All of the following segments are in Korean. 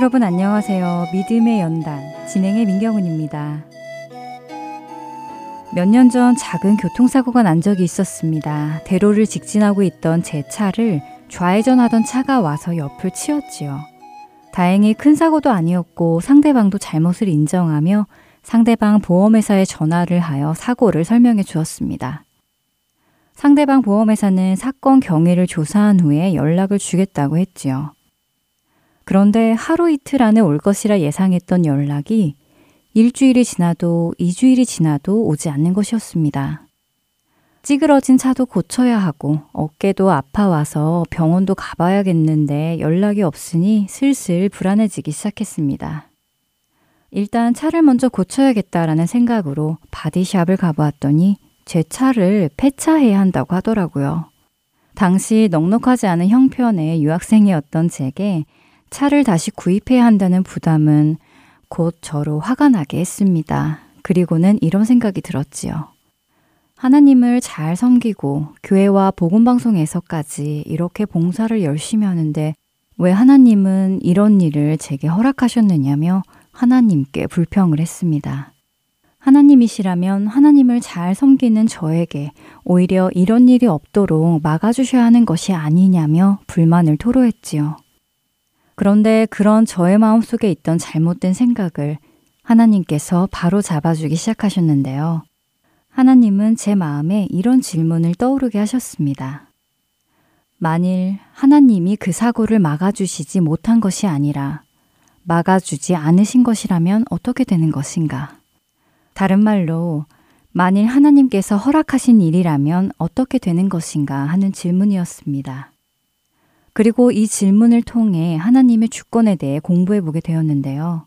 여러분 안녕하세요. 믿음의 연단 진행의 민경훈입니다. 몇 년 전 작은 교통사고가 난 적이 있었습니다. 대로를 직진하고 있던 제 차를 좌회전하던 차가 와서 옆을 치웠지요. 다행히 큰 사고도 아니었고 상대방도 잘못을 인정하며 상대방 보험회사에 전화를 하여 사고를 설명해 주었습니다. 상대방 보험회사는 사건 경위를 조사한 후에 연락을 주겠다고 했지요. 그런데 하루 이틀 안에 올 것이라 예상했던 연락이 일주일이 지나도 이주일이 지나도 오지 않는 것이었습니다. 찌그러진 차도 고쳐야 하고 어깨도 아파와서 병원도 가봐야겠는데 연락이 없으니 슬슬 불안해지기 시작했습니다. 일단 차를 먼저 고쳐야겠다라는 생각으로 바디샵을 가보았더니 제 차를 폐차해야 한다고 하더라고요. 당시 넉넉하지 않은 형편의 유학생이었던 제게 차를 다시 구입해야 한다는 부담은 곧 저로 화가 나게 했습니다. 그리고는 이런 생각이 들었지요. 하나님을 잘 섬기고 교회와 복음방송에서까지 이렇게 봉사를 열심히 하는데 왜 하나님은 이런 일을 제게 허락하셨느냐며 하나님께 불평을 했습니다. 하나님이시라면 하나님을 잘 섬기는 저에게 오히려 이런 일이 없도록 막아주셔야 하는 것이 아니냐며 불만을 토로했지요. 그런데 그런 저의 마음 속에 있던 잘못된 생각을 하나님께서 바로 잡아주기 시작하셨는데요. 하나님은 제 마음에 이런 질문을 떠오르게 하셨습니다. 만일 하나님이 그 사고를 막아주시지 못한 것이 아니라 막아주지 않으신 것이라면 어떻게 되는 것인가? 다른 말로, 만일 하나님께서 허락하신 일이라면 어떻게 되는 것인가 하는 질문이었습니다. 그리고 이 질문을 통해 하나님의 주권에 대해 공부해 보게 되었는데요.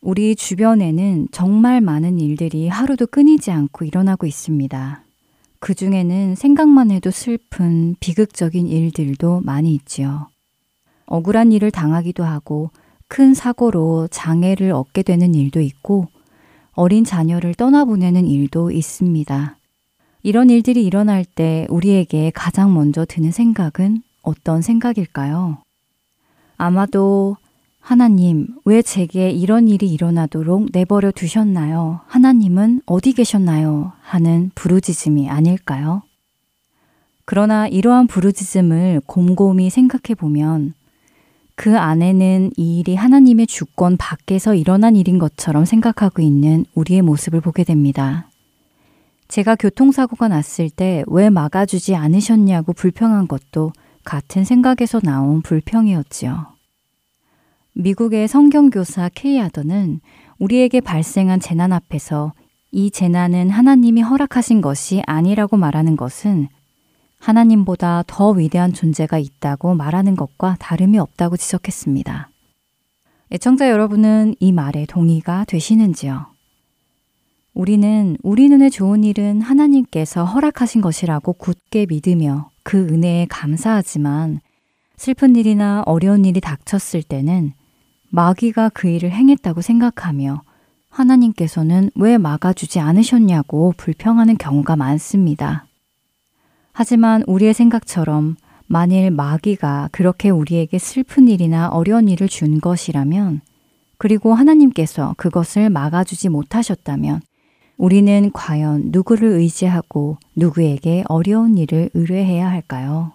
우리 주변에는 정말 많은 일들이 하루도 끊이지 않고 일어나고 있습니다. 그 중에는 생각만 해도 슬픈 비극적인 일들도 많이 있지요. 억울한 일을 당하기도 하고 큰 사고로 장애를 얻게 되는 일도 있고 어린 자녀를 떠나보내는 일도 있습니다. 이런 일들이 일어날 때 우리에게 가장 먼저 드는 생각은 어떤 생각일까요? 아마도 하나님, 왜 제게 이런 일이 일어나도록 내버려 두셨나요? 하나님은 어디 계셨나요? 하는 부르짖음이 아닐까요? 그러나 이러한 부르짖음을 곰곰이 생각해 보면 그 안에는 이 일이 하나님의 주권 밖에서 일어난 일인 것처럼 생각하고 있는 우리의 모습을 보게 됩니다. 제가 교통사고가 났을 때 왜 막아주지 않으셨냐고 불평한 것도 같은 생각에서 나온 불평이었지요. 미국의 성경교사 케이 아더는 우리에게 발생한 재난 앞에서 이 재난은 하나님이 허락하신 것이 아니라고 말하는 것은 하나님보다 더 위대한 존재가 있다고 말하는 것과 다름이 없다고 지적했습니다. 애청자 여러분은 이 말에 동의가 되시는지요? 우리는 우리 눈에 좋은 일은 하나님께서 허락하신 것이라고 굳게 믿으며 그 은혜에 감사하지만 슬픈 일이나 어려운 일이 닥쳤을 때는 마귀가 그 일을 행했다고 생각하며 하나님께서는 왜 막아주지 않으셨냐고 불평하는 경우가 많습니다. 하지만 우리의 생각처럼 만일 마귀가 그렇게 우리에게 슬픈 일이나 어려운 일을 준 것이라면 그리고 하나님께서 그것을 막아주지 못하셨다면 우리는 과연 누구를 의지하고 누구에게 어려운 일을 의뢰해야 할까요?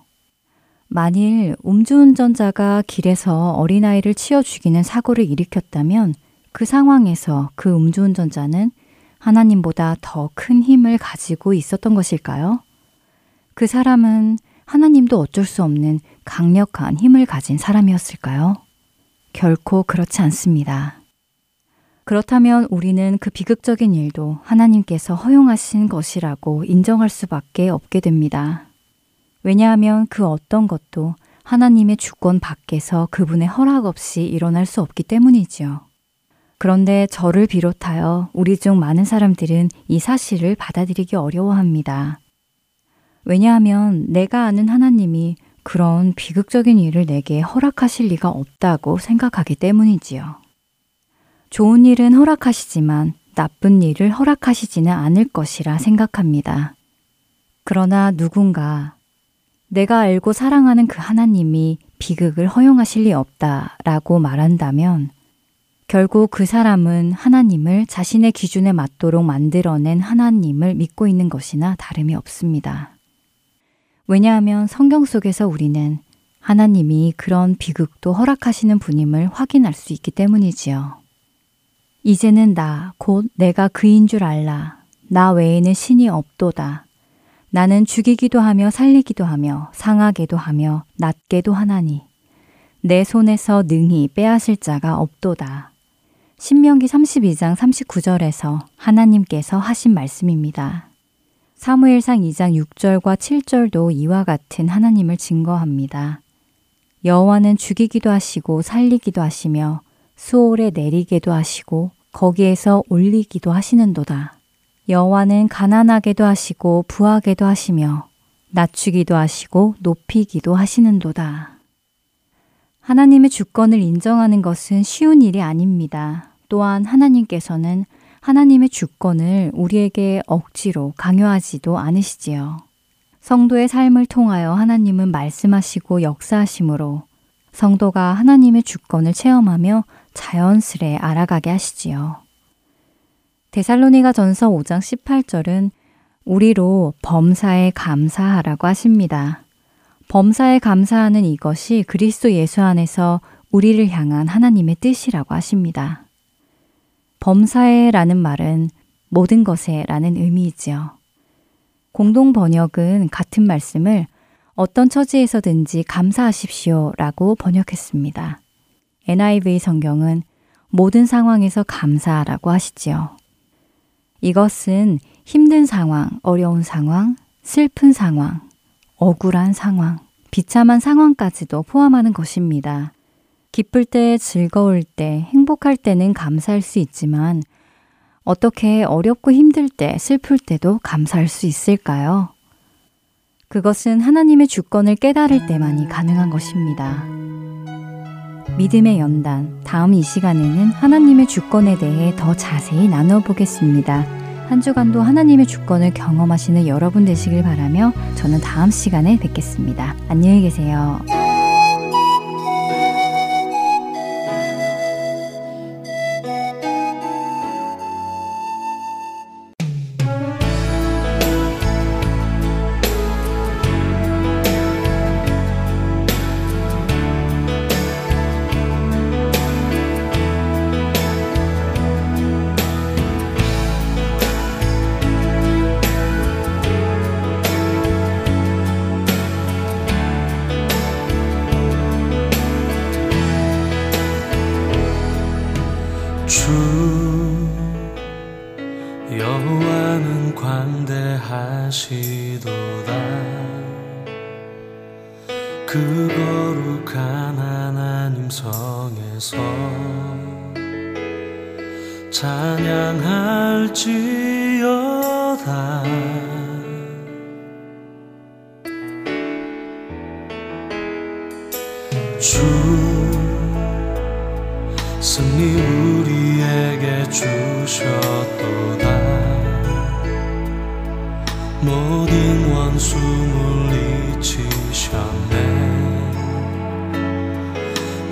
만일 음주운전자가 길에서 어린아이를 치어 죽이는 사고를 일으켰다면 그 상황에서 그 음주운전자는 하나님보다 더 큰 힘을 가지고 있었던 것일까요? 그 사람은 하나님도 어쩔 수 없는 강력한 힘을 가진 사람이었을까요? 결코 그렇지 않습니다. 그렇다면 우리는 그 비극적인 일도 하나님께서 허용하신 것이라고 인정할 수밖에 없게 됩니다. 왜냐하면 그 어떤 것도 하나님의 주권 밖에서 그분의 허락 없이 일어날 수 없기 때문이지요. 그런데 저를 비롯하여 우리 중 많은 사람들은 이 사실을 받아들이기 어려워합니다. 왜냐하면 내가 아는 하나님이 그런 비극적인 일을 내게 허락하실 리가 없다고 생각하기 때문이지요. 좋은 일은 허락하시지만 나쁜 일을 허락하시지는 않을 것이라 생각합니다. 그러나 누군가 내가 알고 사랑하는 그 하나님이 비극을 허용하실 리 없다 라고 말한다면 결국 그 사람은 하나님을 자신의 기준에 맞도록 만들어낸 하나님을 믿고 있는 것이나 다름이 없습니다. 왜냐하면 성경 속에서 우리는 하나님이 그런 비극도 허락하시는 분임을 확인할 수 있기 때문이지요. 이제는 나, 곧 내가 그인 줄 알라. 나 외에는 신이 없도다. 나는 죽이기도 하며 살리기도 하며 상하게도 하며 낫게도 하나니. 내 손에서 능히 빼앗을 자가 없도다. 신명기 32장 39절에서 하나님께서 하신 말씀입니다. 사무엘상 2장 6절과 7절도 이와 같은 하나님을 증거합니다. 여호와는 죽이기도 하시고 살리기도 하시며 수월에 내리게도 하시고 거기에서 올리기도 하시는도다. 여호와는 가난하게도 하시고 부하게도 하시며 낮추기도 하시고 높이기도 하시는도다. 하나님의 주권을 인정하는 것은 쉬운 일이 아닙니다. 또한 하나님께서는 하나님의 주권을 우리에게 억지로 강요하지도 않으시지요. 성도의 삶을 통하여 하나님은 말씀하시고 역사하시므로 성도가 하나님의 주권을 체험하며 자연스레 알아가게 하시지요. 데살로니가 전서 5장 18절은 우리로 범사에 감사하라고 하십니다. 범사에 감사하는 이것이 그리스도 예수 안에서 우리를 향한 하나님의 뜻이라고 하십니다. 범사에라는 말은 모든 것에라는 의미이지요. 공동 번역은 같은 말씀을 어떤 처지에서든지 감사하십시오 라고 번역했습니다. NIV 성경은 모든 상황에서 감사라고 하시지요. 이것은 힘든 상황, 어려운 상황, 슬픈 상황, 억울한 상황, 비참한 상황까지도 포함하는 것입니다. 기쁠 때, 즐거울 때, 행복할 때는 감사할 수 있지만 어떻게 어렵고 힘들 때, 슬플 때도 감사할 수 있을까요? 그것은 하나님의 주권을 깨달을 때만이 가능한 것입니다. 믿음의 연단, 다음 이 시간에는 하나님의 주권에 대해 더 자세히 나눠보겠습니다. 한 주간도 하나님의 주권을 경험하시는 여러분 되시길 바라며 저는 다음 시간에 뵙겠습니다. 안녕히 계세요.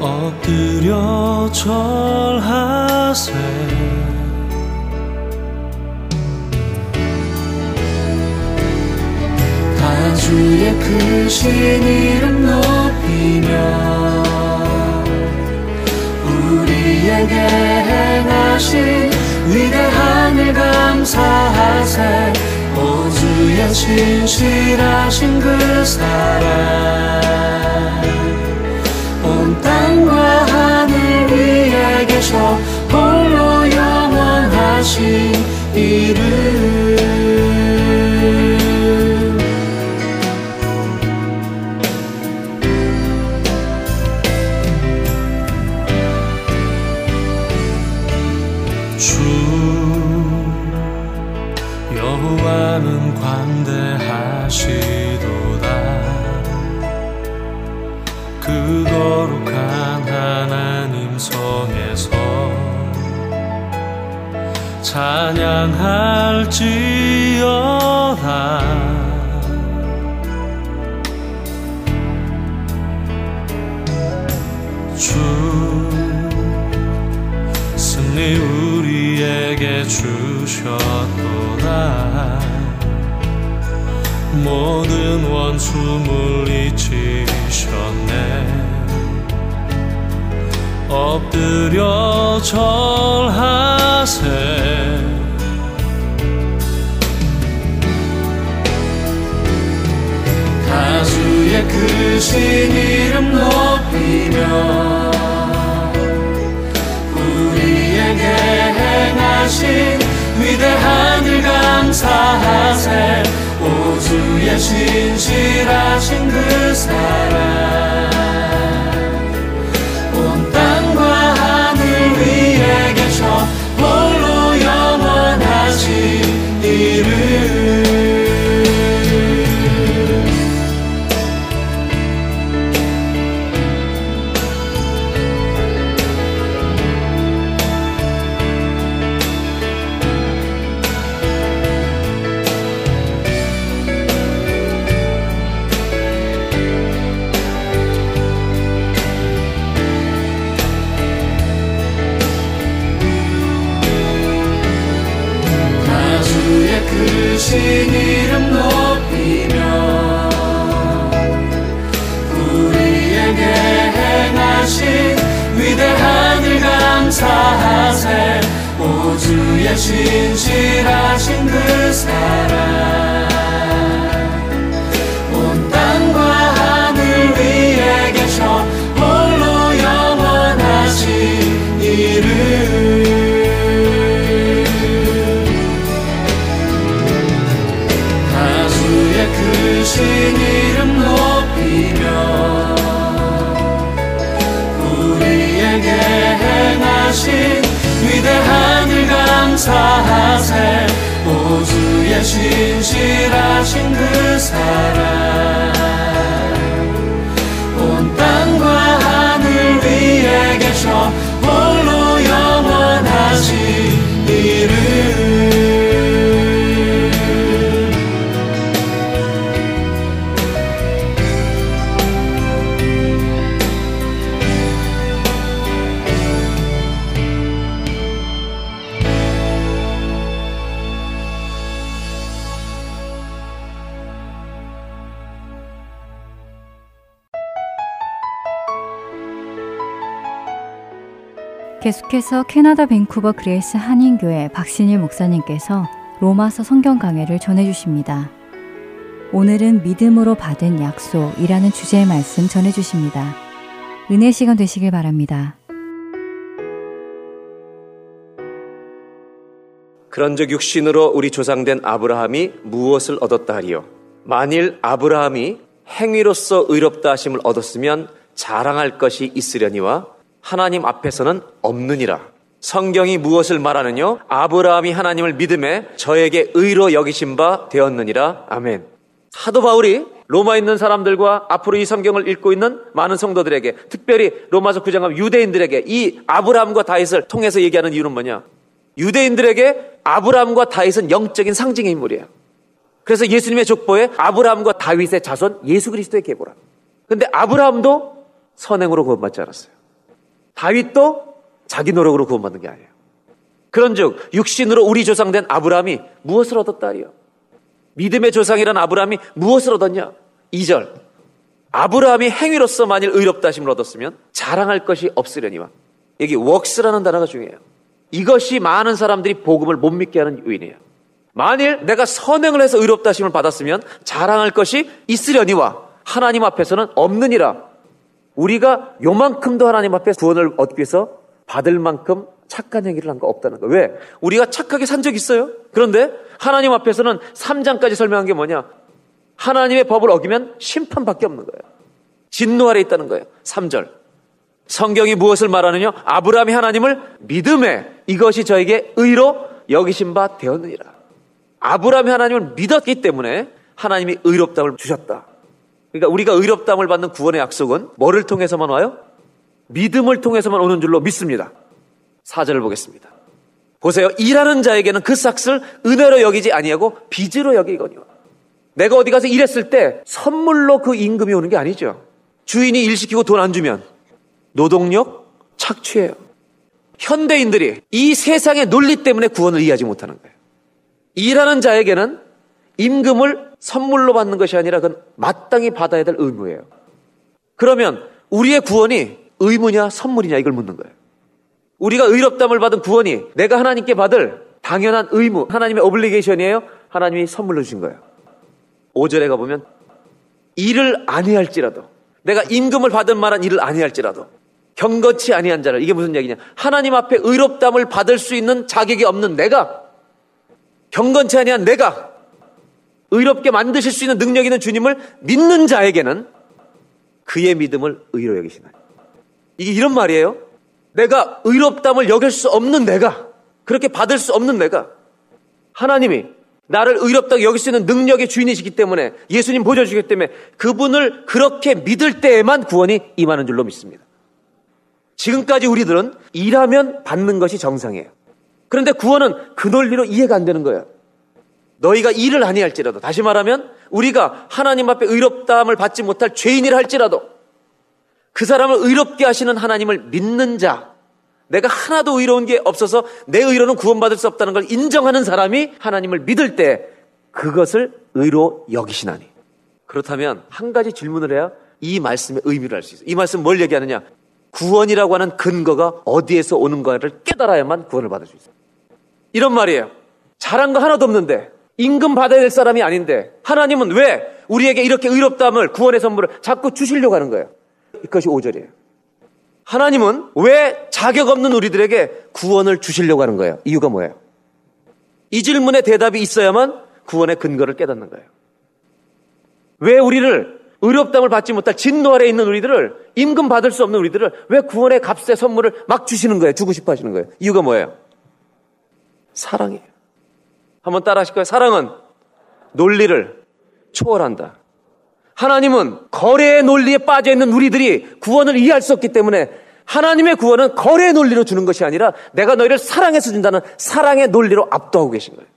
엎드려 절하세. 다 주의 크신 이름 높이며 우리에게 행하신 위대한 일 감사하세. 오주의 진실하신 그 사랑. 땅과 하늘 위에 계셔 홀로 영원하신 이름 엎드려 절하세. 가수의 크신 이름 높이며 우리에게 행하신 위대한 일 감사하세. 오주의 신실하신 계속해서 캐나다 밴쿠버 그레이스 한인교회 박신일 목사님께서 로마서 성경 강해를 전해주십니다. 오늘은 믿음으로 받은 약속이라는 주제의 말씀 전해주십니다. 은혜 시간 되시길 바랍니다. 그런즉 육신으로 우리 조상된 아브라함이 무엇을 얻었다 하리요? 만일 아브라함이 행위로서 의롭다 하심을 얻었으면 자랑할 것이 있으려니와 하나님 앞에서는 없느니라. 성경이 무엇을 말하느냐? 아브라함이 하나님을 믿음에 저에게 의로 여기신 바 되었느니라. 아멘. 하도 바울이 로마에 있는 사람들과 앞으로 이 성경을 읽고 있는 많은 성도들에게 특별히 로마서 9장함 유대인들에게 이 아브라함과 다윗을 통해서 얘기하는 이유는 뭐냐? 유대인들에게 아브라함과 다윗은 영적인 상징의 인물이에요. 그래서 예수님의 족보에 아브라함과 다윗의 자손 예수 그리스도의 계보라. 근데 아브라함도 선행으로 구원받지 않았어요. 다윗도 자기 노력으로 구원받는 게 아니에요. 그런즉 육신으로 우리 조상된 아브라함이 무엇을 얻었다리요? 믿음의 조상이란 아브라함이 무엇을 얻었냐? 2절. 아브라함이 행위로서 만일 의롭다 하심을 얻었으면 자랑할 것이 없으려니와. 여기 웍스라는 단어가 중요해요. 이것이 많은 사람들이 복음을 못 믿게 하는 요인이에요. 만일 내가 선행을 해서 의롭다 하심을 받았으면 자랑할 것이 있으려니와 하나님 앞에서는 없느니라. 우리가 요만큼도 하나님 앞에 구원을 얻기 위해서 받을 만큼 착한 행위를 한 거 없다는 거. 왜? 우리가 착하게 산 적 있어요? 그런데 하나님 앞에서는 3장까지 설명한 게 뭐냐? 하나님의 법을 어기면 심판밖에 없는 거예요. 진노 아래 있다는 거예요. 3절. 성경이 무엇을 말하느냐? 아브라함이 하나님을 믿음에 이것이 저에게 의로 여기신 바 되었느니라. 아브라함이 하나님을 믿었기 때문에 하나님이 의롭다을 주셨다. 그러니까 우리가 의롭다을 받는 구원의 약속은 뭐를 통해서만 와요? 믿음을 통해서만 오는 줄로 믿습니다. 4절을 보겠습니다. 보세요. 일하는 자에게는 그 삭슬 은혜로 여기지 아니하고 빚으로 여기거니와. 내가 어디 가서 일했을 때 선물로 그 임금이 오는 게 아니죠. 주인이 일 시키고 돈 안 주면 노동력 착취해요. 현대인들이 이 세상의 논리 때문에 구원을 이해하지 못하는 거예요. 일하는 자에게는 임금을 선물로 받는 것이 아니라 그건 마땅히 받아야 될 의무예요. 그러면 우리의 구원이 의무냐 선물이냐 이걸 묻는 거예요. 우리가 의롭담을 받은 구원이 내가 하나님께 받을 당연한 의무, 하나님의 오블리게이션이에요. 하나님이 선물로 주신 거예요. 5절에 가보면 일을 아니 할지라도 내가 임금을 받은 만한 일을 아니 할지라도 경건치 아니한 자를 이게 무슨 얘기냐? 하나님 앞에 의롭담을 받을 수 있는 자격이 없는 내가 경건치 아니한 내가 의롭게 만드실 수 있는 능력 있는 주님을 믿는 자에게는 그의 믿음을 의로 여기시나. 이게 이런 말이에요. 내가 의롭담을 여길 수 없는 내가 그렇게 받을 수 없는 내가 하나님이 나를 의롭다고 여길 수 있는 능력의 주인이시기 때문에 예수님 보여주시기 때문에 그분을 그렇게 믿을 때에만 구원이 임하는 줄로 믿습니다. 지금까지 우리들은 일하면 받는 것이 정상이에요. 그런데 구원은 그 논리로 이해가 안 되는 거예요. 너희가 일을 아니 할지라도 다시 말하면 우리가 하나님 앞에 의롭다함을 받지 못할 죄인이라 할지라도 그 사람을 의롭게 하시는 하나님을 믿는 자 내가 하나도 의로운 게 없어서 내 의로는 구원받을 수 없다는 걸 인정하는 사람이 하나님을 믿을 때 그것을 의로 여기시나니 그렇다면 한 가지 질문을 해야 이 말씀의 의미를 알 수 있어요. 이 말씀 뭘 얘기하느냐? 구원이라고 하는 근거가 어디에서 오는가를 깨달아야만 구원을 받을 수 있어요. 이런 말이에요. 잘한 거 하나도 없는데 임금 받아야 될 사람이 아닌데 하나님은 왜 우리에게 이렇게 의롭다함을 구원의 선물을 자꾸 주시려고 하는 거예요. 이것이 5절이에요. 하나님은 왜 자격 없는 우리들에게 구원을 주시려고 하는 거예요? 이유가 뭐예요? 이 질문에 대답이 있어야만 구원의 근거를 깨닫는 거예요. 왜 우리를 의롭담을 받지 못할 진노 아래 있는 우리들을 임금 받을 수 없는 우리들을 왜 구원의 값의 선물을 막 주시는 거예요? 주고 싶어 하시는 거예요. 이유가 뭐예요? 사랑이에요. 한번 따라 하실 거예요. 사랑은 논리를 초월한다. 하나님은 거래의 논리에 빠져 있는 우리들이 구원을 이해할 수 없기 때문에 하나님의 구원은 거래의 논리로 주는 것이 아니라 내가 너희를 사랑해서 준다는 사랑의 논리로 압도하고 계신 거예요.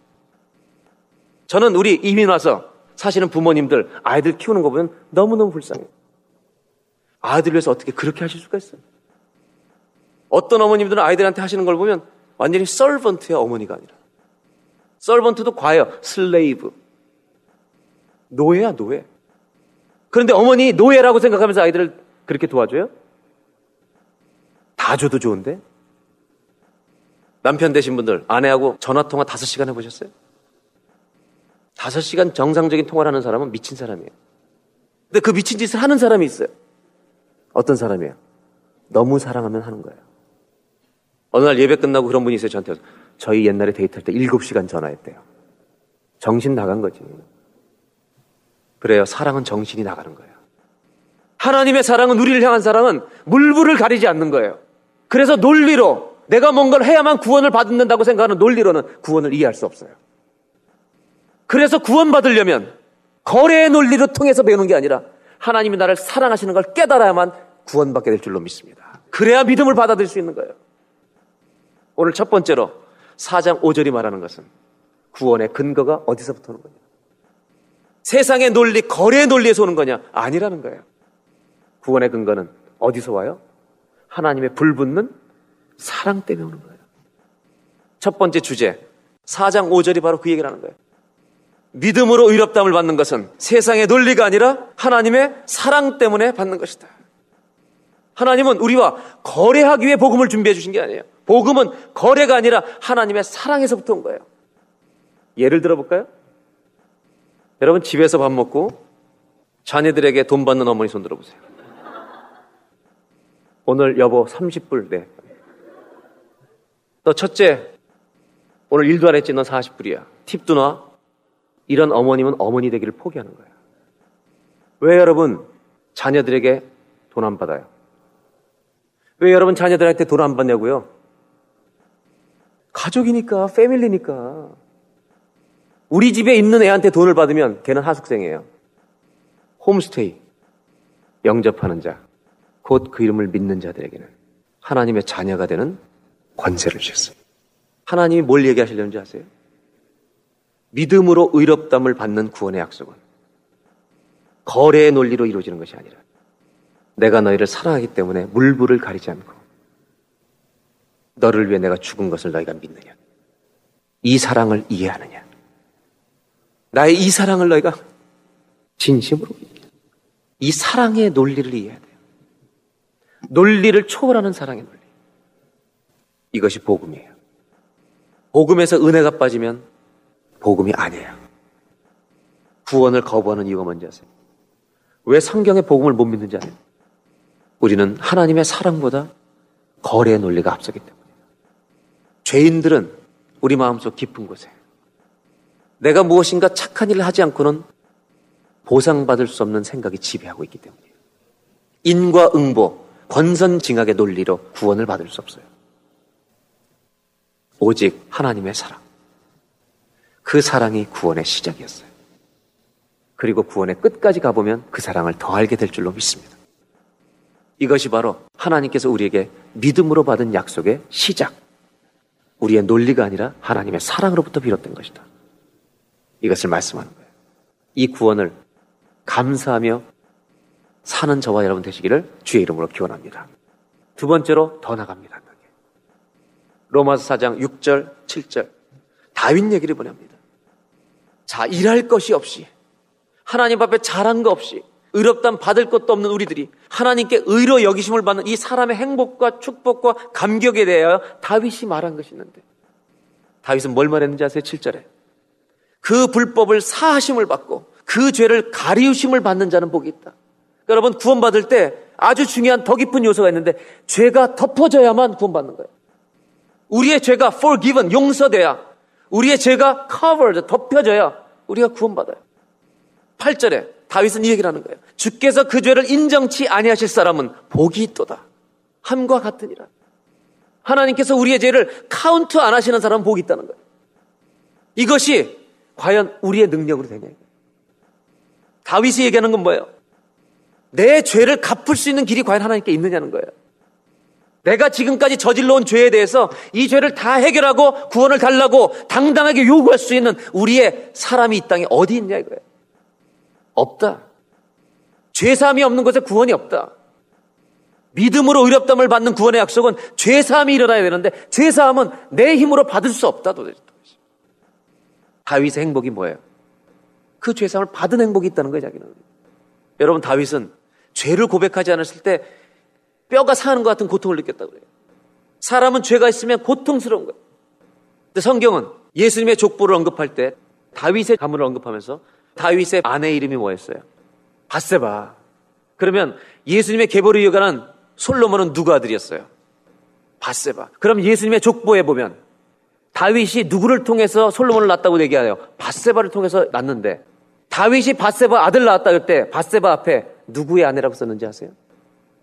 저는 우리 이민 와서 사실은 부모님들 아이들 키우는 거 보면 너무너무 불쌍해요. 아이들 위해서 어떻게 그렇게 하실 수가 있어요? 어떤 어머님들은 아이들한테 하시는 걸 보면 완전히 썰번트야 어머니가 아니라. 썰번트도 과여, 슬레이브. 노예야, 노예. 그런데 어머니 노예라고 생각하면서 아이들을 그렇게 도와줘요? 다 줘도 좋은데? 남편 되신 분들, 아내하고 전화통화 5시간 해보셨어요? 다섯 시간 정상적인 통화를 하는 사람은 미친 사람이에요. 근데 그 미친 짓을 하는 사람이 있어요. 어떤 사람이에요? 너무 사랑하면 하는 거예요. 어느 날 예배 끝나고 그런 분이 있어요. 저한테 저희 옛날에 데이트할 때 7시간 전화했대요. 정신 나간 거지. 그래요. 사랑은 정신이 나가는 거예요. 하나님의 사랑은 우리를 향한 사랑은 물불을 가리지 않는 거예요. 그래서 논리로 내가 뭔가를 해야만 구원을 받는다고 생각하는 논리로는 구원을 이해할 수 없어요. 그래서 구원받으려면 거래의 논리를 통해서 배우는 게 아니라 하나님이 나를 사랑하시는 걸 깨달아야만 구원받게 될 줄로 믿습니다. 그래야 믿음을 받아들일 수 있는 거예요. 오늘 첫 번째로 4장 5절이 말하는 것은 구원의 근거가 어디서부터 오는 거냐? 세상의 논리, 거래의 논리에서 오는 거냐? 아니라는 거예요. 구원의 근거는 어디서 와요? 하나님의 불붙는 사랑 때문에 오는 거예요. 첫 번째 주제, 4장 5절이 바로 그 얘기를 하는 거예요. 믿음으로 의롭담을 받는 것은 세상의 논리가 아니라 하나님의 사랑 때문에 받는 것이다. 하나님은 우리와 거래하기 위해 복음을 준비해 주신 게 아니에요. 복음은 거래가 아니라 하나님의 사랑에서부터 온 거예요. 예를 들어볼까요? 여러분 집에서 밥 먹고 자녀들에게 돈 받는 어머니 손 들어보세요. 오늘 여보 30불 내. 너 첫째 오늘 일도 안 했지 너 40불이야. 팁도 놔. 이런 어머님은 어머니 되기를 포기하는 거예요. 왜 여러분 자녀들에게 돈 안 받아요? 왜 여러분 자녀들한테 돈 안 받냐고요? 가족이니까, 패밀리니까. 우리 집에 있는 애한테 돈을 받으면 걔는 하숙생이에요. 홈스테이, 영접하는 자, 곧 그 이름을 믿는 자들에게는 하나님의 자녀가 되는 권세를 주셨어요. 하나님이 뭘 얘기하시려는지 아세요? 믿음으로 의롭담을 받는 구원의 약속은 거래의 논리로 이루어지는 것이 아니라 내가 너희를 사랑하기 때문에 물불을 가리지 않고 너를 위해 내가 죽은 것을 너희가 믿느냐? 이 사랑을 이해하느냐? 나의 이 사랑을 너희가 진심으로? 이 사랑의 논리를 이해해야 돼요. 논리를 초월하는 사랑의 논리. 이것이 복음이에요. 복음에서 은혜가 빠지면 복음이 아니에요. 구원을 거부하는 이유가 뭔지 아세요? 왜 성경의 복음을 못 믿는지 아세요? 우리는 하나님의 사랑보다 거래의 논리가 앞서기 때문에. 죄인들은 우리 마음속 깊은 곳에 내가 무엇인가 착한 일을 하지 않고는 보상받을 수 없는 생각이 지배하고 있기 때문이에요. 인과 응보, 권선징악의 논리로 구원을 받을 수 없어요. 오직 하나님의 사랑. 그 사랑이 구원의 시작이었어요. 그리고 구원의 끝까지 가보면 그 사랑을 더 알게 될 줄로 믿습니다. 이것이 바로 하나님께서 우리에게 믿음으로 받은 약속의 시작. 우리의 논리가 아니라 하나님의 사랑으로부터 비롯된 것이다. 이것을 말씀하는 거예요. 이 구원을 감사하며 사는 저와 여러분 되시기를 주의 이름으로 기원합니다. 두 번째로 더 나갑니다. 로마서 4장 6절, 7절. 다윗 얘기를 보냅니다. 자, 일할 것이 없이 하나님 앞에 잘한 거 없이 의롭담 받을 것도 없는 우리들이 하나님께 의로 여기심을 받는 이 사람의 행복과 축복과 감격에 대하여 다윗이 말한 것이 있는데 다윗은 뭘 말했는지 아세요? 7절에 그 불법을 사하심을 받고 그 죄를 가리우심을 받는 자는 복이 있다. 그러니까 여러분 구원받을 때 아주 중요한 더 깊은 요소가 있는데 죄가 덮어져야만 구원받는 거예요. 우리의 죄가 forgiven 용서돼야 우리의 죄가 covered 덮여져야 우리가 구원받아요. 8절에 다윗은 이 얘기를 하는 거예요. 주께서 그 죄를 인정치 아니하실 사람은 복이 있도다. 함과 같으니라. 하나님께서 우리의 죄를 카운트 안 하시는 사람은 복이 있다는 거예요. 이것이 과연 우리의 능력으로 되냐. 다윗이 얘기하는 건 뭐예요? 내 죄를 갚을 수 있는 길이 과연 하나님께 있느냐는 거예요. 내가 지금까지 저질러 온 죄에 대해서 이 죄를 다 해결하고 구원을 달라고 당당하게 요구할 수 있는 우리의 사람이 이 땅에 어디 있냐 이거예요. 없다. 죄사함이 없는 곳에 구원이 없다. 믿음으로 의롭담을 받는 구원의 약속은 죄사함이 일어나야 되는데 죄사함은 내 힘으로 받을 수 없다 도대체. 다윗의 행복이 뭐예요? 그 죄사함을 받은 행복이 있다는 거예요, 자기는. 여러분 다윗은 죄를 고백하지 않았을 때 뼈가 상하는 것 같은 고통을 느꼈다고 그래요. 사람은 죄가 있으면 고통스러운 거예요. 근데 성경은 예수님의 족보를 언급할 때 다윗의 가문을 언급하면서 다윗의 아내 이름이 뭐였어요? 바세바. 그러면 예수님의 계보를 이어가는 솔로몬은 누구 아들이었어요? 바세바. 그럼 예수님의 족보에 보면 다윗이 누구를 통해서 솔로몬을 낳았다고 얘기하요? 바세바를 통해서 낳는데 다윗이 바세바 아들 낳았다 그럴 때 바세바 앞에 누구의 아내라고 썼는지 아세요?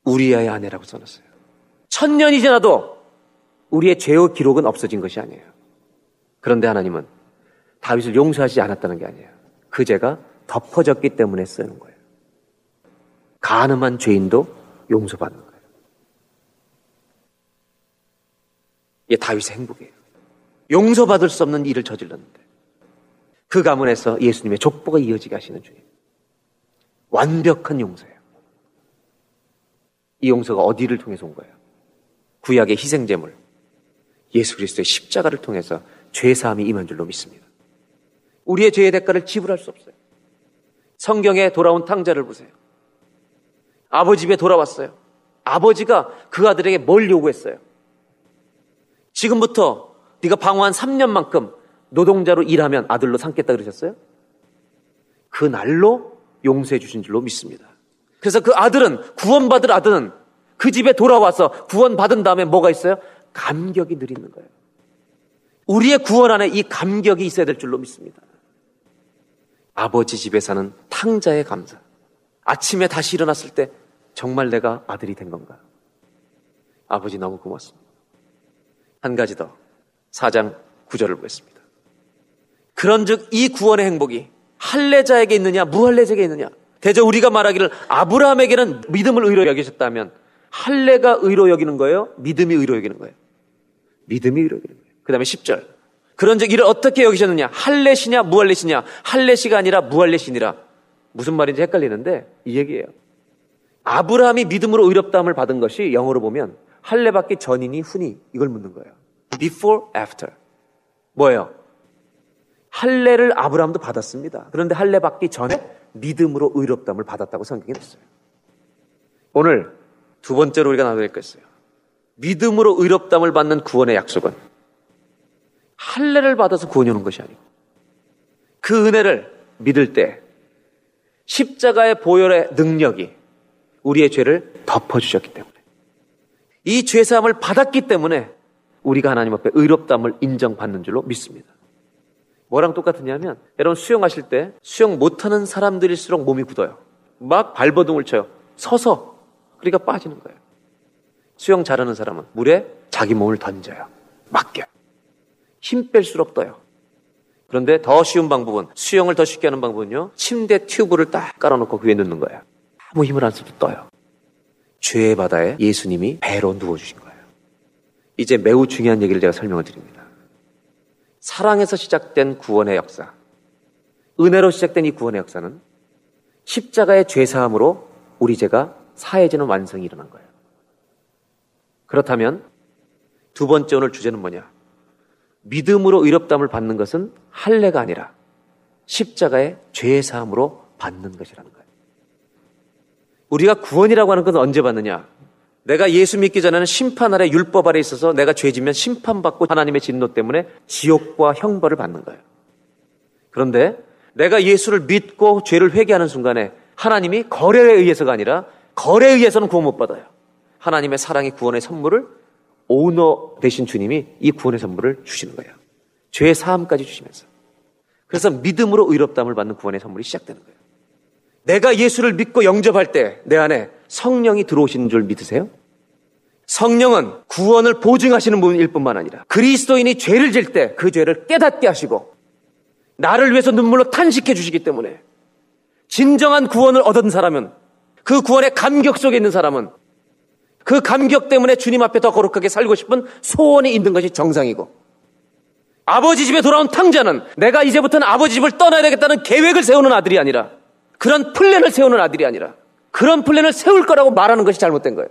우리아의 아내라고 써놨어요. 천 년이 지나도 우리의 죄의 기록은 없어진 것이 아니에요. 그런데 하나님은 다윗을 용서하지 않았다는 게 아니에요. 그 죄가 덮어졌기 때문에 쓰는 거예요. 가늠한 죄인도 용서받는 거예요. 이게 다윗의 행복이에요. 용서받을 수 없는 일을 저질렀는데 그 가문에서 예수님의 족보가 이어지게 하시는 주님. 완벽한 용서예요. 이 용서가 어디를 통해서 온 거예요? 구약의 희생제물, 예수 그리스도의 십자가를 통해서 죄사함이 임한 줄로 믿습니다. 우리의 죄의 대가를 지불할 수 없어요. 성경에 돌아온 탕자를 보세요. 아버지 집에 돌아왔어요. 아버지가 그 아들에게 뭘 요구했어요? 지금부터 네가 방황한 3년만큼 노동자로 일하면 아들로 삼겠다 그러셨어요? 그 날로 용서해 주신 줄로 믿습니다. 그래서 그 아들은 구원받을 아들은 그 집에 돌아와서 구원받은 다음에 뭐가 있어요? 감격이 늘 있는 거예요. 우리의 구원 안에 이 감격이 있어야 될 줄로 믿습니다. 아버지 집에 사는 탕자의 감사. 아침에 다시 일어났을 때 정말 내가 아들이 된 건가? 아버지 너무 고맙습니다. 한 가지 더. 4장 9절을 보겠습니다. 그런즉 이 구원의 행복이 할례자에게 있느냐 무할례자에게 있느냐 대저 우리가 말하기를 아브라함에게는 믿음을 의로 여기셨다면 할례가 의로 여기는 거예요? 믿음이 의로 여기는 거예요? 믿음이 의로 여기는 거예요. 그 다음에 10절 그런즉 이를 어떻게 여기셨느냐 할례시냐 무할례시냐 할례시가 아니라 무할례시니라 무슨 말인지 헷갈리는데 이 얘기예요. 아브라함이 믿음으로 의롭다함을 받은 것이 영어로 보면 할례 받기 전이니 후니 이걸 묻는 거예요. before, after. 뭐예요? 할례를 아브라함도 받았습니다. 그런데 할례 받기 전에 믿음으로 의롭다함을 받았다고 성경에 했어요. 오늘 두 번째로 우리가 나눠야 겠어요. 믿음으로 의롭다함을 받는 구원의 약속은 할례를 받아서 구원이 오는 것이 아니고 그 은혜를 믿을 때 십자가의 보혈의 능력이 우리의 죄를 덮어주셨기 때문에 이 죄사함을 받았기 때문에 우리가 하나님 앞에 의롭다함을 인정받는 줄로 믿습니다. 뭐랑 똑같으냐면 여러분 수영하실 때 수영 못하는 사람들일수록 몸이 굳어요. 막 발버둥을 쳐요. 서서 그러니까 빠지는 거예요. 수영 잘하는 사람은 물에 자기 몸을 던져요. 맡겨. 힘 뺄수록 떠요. 그런데 더 쉬운 방법은 수영을 더 쉽게 하는 방법은요. 침대 튜브를 딱 깔아놓고 그 위에 넣는 거예요. 아무 힘을 안 써도 떠요. 죄의 바다에 예수님이 배로 누워주신 거예요. 이제 매우 중요한 얘기를 제가 설명을 드립니다. 사랑에서 시작된 구원의 역사, 은혜로 시작된 이 구원의 역사는 십자가의 죄사함으로 우리 죄가 사해지는 완성이 일어난 거예요. 그렇다면 두 번째 오늘 주제는 뭐냐? 믿음으로 의롭담을 받는 것은 할례가 아니라 십자가의 죄 사함으로 받는 것이라는 거예요. 우리가 구원이라고 하는 것은 언제 받느냐? 내가 예수 믿기 전에는 심판 아래 율법 아래 있어서 내가 죄지면 심판받고 하나님의 진노 때문에 지옥과 형벌을 받는 거예요. 그런데 내가 예수를 믿고 죄를 회개하는 순간에 하나님이 거래에 의해서가 아니라 거래에 의해서는 구원 못 받아요. 하나님의 사랑의 구원의 선물을 오너 되신 주님이 이 구원의 선물을 주시는 거예요. 죄 사함까지 주시면서. 그래서 믿음으로 의롭담을 받는 구원의 선물이 시작되는 거예요. 내가 예수를 믿고 영접할 때 내 안에 성령이 들어오시는 줄 믿으세요? 성령은 구원을 보증하시는 분일 뿐만 아니라 그리스도인이 죄를 질 때 그 죄를 깨닫게 하시고 나를 위해서 눈물로 탄식해 주시기 때문에 진정한 구원을 얻은 사람은 그 구원의 감격 속에 있는 사람은 그 감격 때문에 주님 앞에 더 거룩하게 살고 싶은 소원이 있는 것이 정상이고 아버지 집에 돌아온 탕자는 내가 이제부터는 아버지 집을 떠나야 되겠다는 계획을 세우는 아들이 아니라 그런 플랜을 세우는 아들이 아니라 그런 플랜을 세울 거라고 말하는 것이 잘못된 거예요.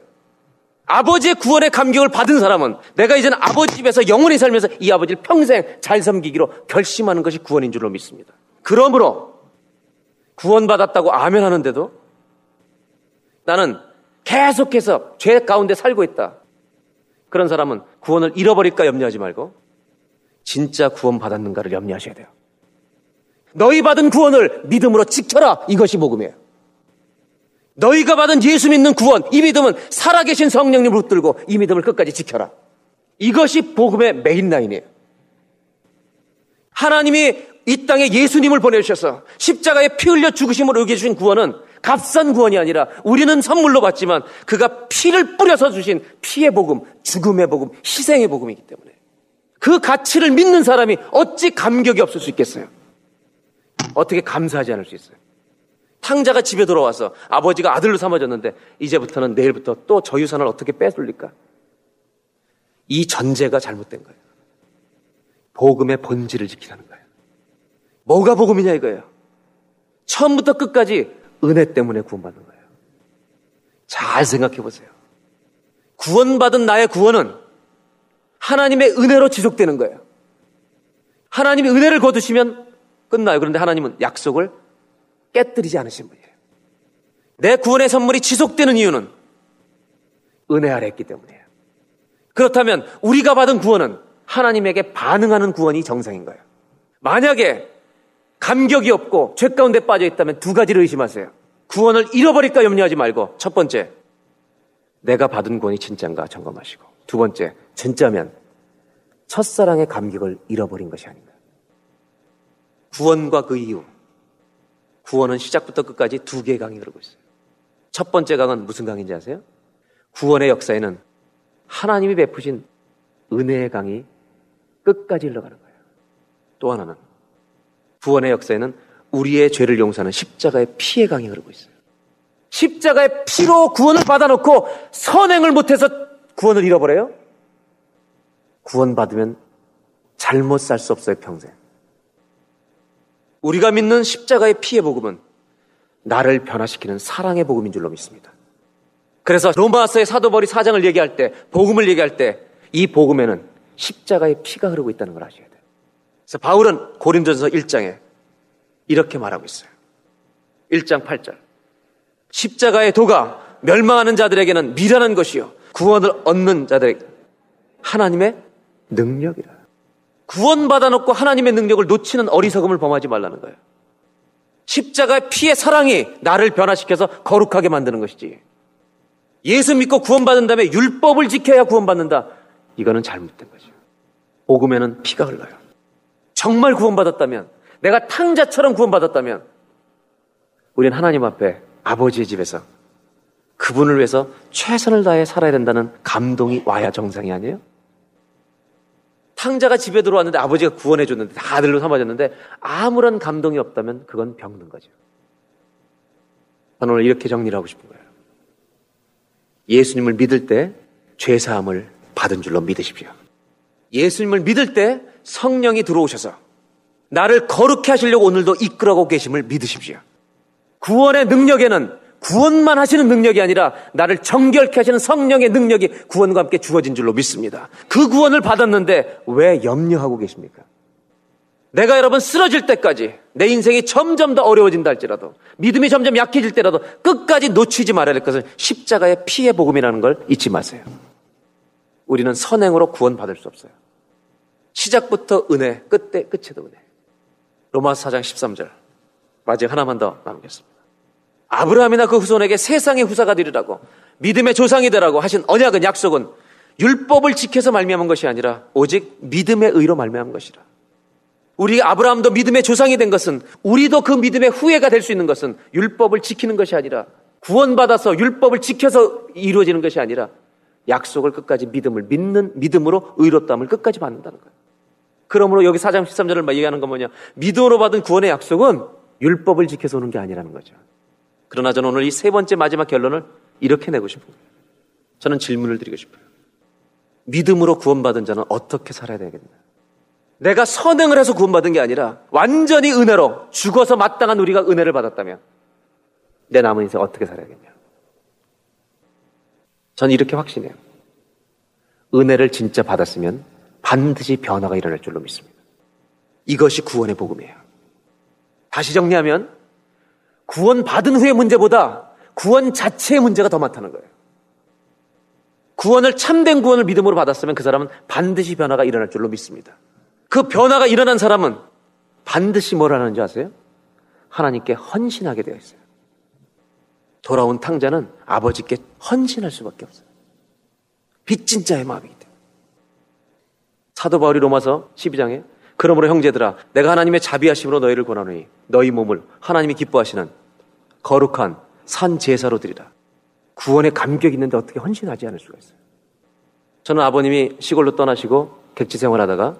아버지의 구원의 감격을 받은 사람은 내가 이제는 아버지 집에서 영원히 살면서 이 아버지를 평생 잘 섬기기로 결심하는 것이 구원인 줄로 믿습니다. 그러므로 구원받았다고 아멘 하는데도 나는 계속해서 죄 가운데 살고 있다. 그런 사람은 구원을 잃어버릴까 염려하지 말고 진짜 구원 받았는가를 염려하셔야 돼요. 너희 받은 구원을 믿음으로 지켜라. 이것이 복음이에요. 너희가 받은 예수 믿는 구원, 이 믿음은 살아계신 성령님을 붙들고 이 믿음을 끝까지 지켜라. 이것이 복음의 메인 라인이에요. 하나님이 이 땅에 예수님을 보내주셔서 십자가에 피 흘려 죽으심으로 여겨주신 구원은 값싼 구원이 아니라 우리는 선물로 받지만 그가 피를 뿌려서 주신 피의 복음, 죽음의 복음, 희생의 복음이기 때문에 그 가치를 믿는 사람이 어찌 감격이 없을 수 있겠어요? 어떻게 감사하지 않을 수 있어요? 탕자가 집에 돌아와서 아버지가 아들로 삼아졌는데 이제부터는 내일부터 또 저 유산을 어떻게 빼돌릴까? 이 전제가 잘못된 거예요. 복음의 본질을 지키라는 거예요. 뭐가 복음이냐 이거예요. 처음부터 끝까지 은혜 때문에 구원받는 거예요. 잘 생각해 보세요. 구원받은 나의 구원은 하나님의 은혜로 지속되는 거예요. 하나님이 은혜를 거두시면 끝나요. 그런데 하나님은 약속을 깨뜨리지 않으신 분이에요. 내 구원의 선물이 지속되는 이유는 은혜 아래 있기 때문이에요. 그렇다면 우리가 받은 구원은 하나님에게 반응하는 구원이 정상인 거예요. 만약에 감격이 없고 죄 가운데 빠져 있다면 두 가지를 의심하세요. 구원을 잃어버릴까 염려하지 말고 첫 번째, 내가 받은 구원이 진짜인가 점검하시고 두 번째, 진짜면 첫사랑의 감격을 잃어버린 것이 아닌가. 구원과 그 이후. 구원은 시작부터 끝까지 두 개의 강이 흐르고 있어요. 첫 번째 강은 무슨 강인지 아세요? 구원의 역사에는 하나님이 베푸신 은혜의 강이 끝까지 흘러가는 거예요. 또 하나는 구원의 역사에는 우리의 죄를 용서하는 십자가의 피의 강이 흐르고 있어요. 십자가의 피로 구원을 받아놓고 선행을 못해서 구원을 잃어버려요? 구원받으면 잘못 살 수 없어요, 평생. 우리가 믿는 십자가의 피의 복음은 나를 변화시키는 사랑의 복음인 줄로 믿습니다. 그래서 로마서의 사도벌이 사장을 얘기할 때, 복음을 얘기할 때, 이 복음에는 십자가의 피가 흐르고 있다는 걸 아셔야 돼요. 그래서 바울은 고린도전서 1장에 이렇게 말하고 있어요. 1장 8절. 십자가의 도가 멸망하는 자들에게는 미련한 것이요. 구원을 얻는 자들에게 하나님의 능력이라. 구원받아 놓고 하나님의 능력을 놓치는 어리석음을 범하지 말라는 거예요. 십자가의 피의 사랑이 나를 변화시켜서 거룩하게 만드는 것이지. 예수 믿고 구원받은 다음에 율법을 지켜야 구원받는다. 이거는 잘못된 거죠. 복음에는 피가 흘러요. 정말 구원받았다면, 내가 탕자처럼 구원받았다면, 우리는 하나님 앞에 아버지의 집에서 그분을 위해서 최선을 다해 살아야 된다는 감동이 와야 정상이 아니에요? 탕자가 집에 들어왔는데 아버지가 구원해 줬는데 다 아들로 삼아졌는데 아무런 감동이 없다면 그건 병든 거죠. 저는 오늘 이렇게 정리를 하고 싶은 거예요. 예수님을 믿을 때 죄사함을 받은 줄로 믿으십시오. 예수님을 믿을 때 성령이 들어오셔서 나를 거룩해 하시려고 오늘도 이끌어가고 계심을 믿으십시오. 구원의 능력에는 구원만 하시는 능력이 아니라 나를 정결케 하시는 성령의 능력이 구원과 함께 주어진 줄로 믿습니다. 그 구원을 받았는데 왜 염려하고 계십니까? 내가 여러분 쓰러질 때까지 내 인생이 점점 더 어려워진다 할지라도 믿음이 점점 약해질 때라도 끝까지 놓치지 말아야 될 것은 십자가의 피의 복음이라는 걸 잊지 마세요. 우리는 선행으로 구원받을 수 없어요. 시작부터 은혜, 끝에, 끝에도 은혜. 로마서 4장 13절. 마지막 하나만 더 남겼습니다. 아브라함이나 그 후손에게 세상의 후사가 되리라고 믿음의 조상이 되라고 하신 언약은 약속은 율법을 지켜서 말미암은 것이 아니라 오직 믿음의 의로 말미암은 것이라. 우리 아브라함도 믿음의 조상이 된 것은 우리도 그 믿음의 후예가 될 수 있는 것은 율법을 지키는 것이 아니라 구원받아서 율법을 지켜서 이루어지는 것이 아니라 약속을 끝까지 믿음을 믿는 믿음으로 의롭다함을 끝까지 받는다는 거예요. 그러므로 여기 4장 13절을 얘기하는 건 뭐냐? 믿음으로 받은 구원의 약속은 율법을 지켜서 오는 게 아니라는 거죠. 그러나 저는 오늘 이 세 번째 마지막 결론을 이렇게 내고 싶어요. 저는 질문을 드리고 싶어요. 믿음으로 구원받은 자는 어떻게 살아야 되겠나? 내가 선행을 해서 구원받은 게 아니라 완전히 은혜로 죽어서 마땅한 우리가 은혜를 받았다면 내 남은 인생 어떻게 살아야겠냐? 저는 이렇게 확신해요. 은혜를 진짜 받았으면 반드시 변화가 일어날 줄로 믿습니다. 이것이 구원의 복음이에요. 다시 정리하면 구원 받은 후의 문제보다 구원 자체의 문제가 더 많다는 거예요. 구원을 참된 구원을 믿음으로 받았으면 그 사람은 반드시 변화가 일어날 줄로 믿습니다. 그 변화가 일어난 사람은 반드시 뭘 하는지 아세요? 하나님께 헌신하게 되어 있어요. 돌아온 탕자는 아버지께 헌신할 수밖에 없어요. 빚진 자의 때문에. 사도 바울이 로마서 12장에 그러므로 형제들아 내가 하나님의 자비하심으로 너희를 권하노니 너희 몸을 하나님이 기뻐하시는 거룩한 산 제사로 드리라. 구원의 감격이 있는데 어떻게 헌신하지 않을 수가 있어요. 저는 아버님이 시골로 떠나시고 객지 생활하다가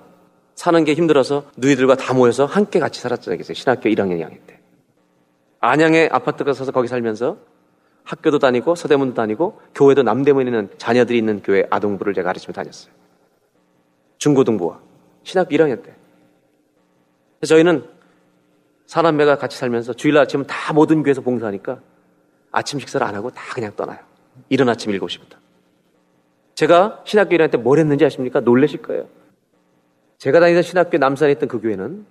사는 게 힘들어서 누이들과 다 모여서 함께 같이 살았잖아요. 신학교 1학년 2학년 때. 안양에 아파트가 서서 거기 살면서 학교도 다니고 서대문도 다니고 교회도 남대문에 있는 자녀들이 있는 교회 아동부를 제가 가르치며 다녔어요. 중고등부와 신학교 1학년 때. 저희는 사남매가 같이 살면서 주일 아침은 다 모든 교회에서 봉사하니까 아침 식사를 안 하고 다 그냥 떠나요. 이른 아침 7시부터. 제가 신학교 일할 때뭘 했는지 아십니까? 놀라실 거예요. 제가 다니던 신학교 남산에 있던 그 교회는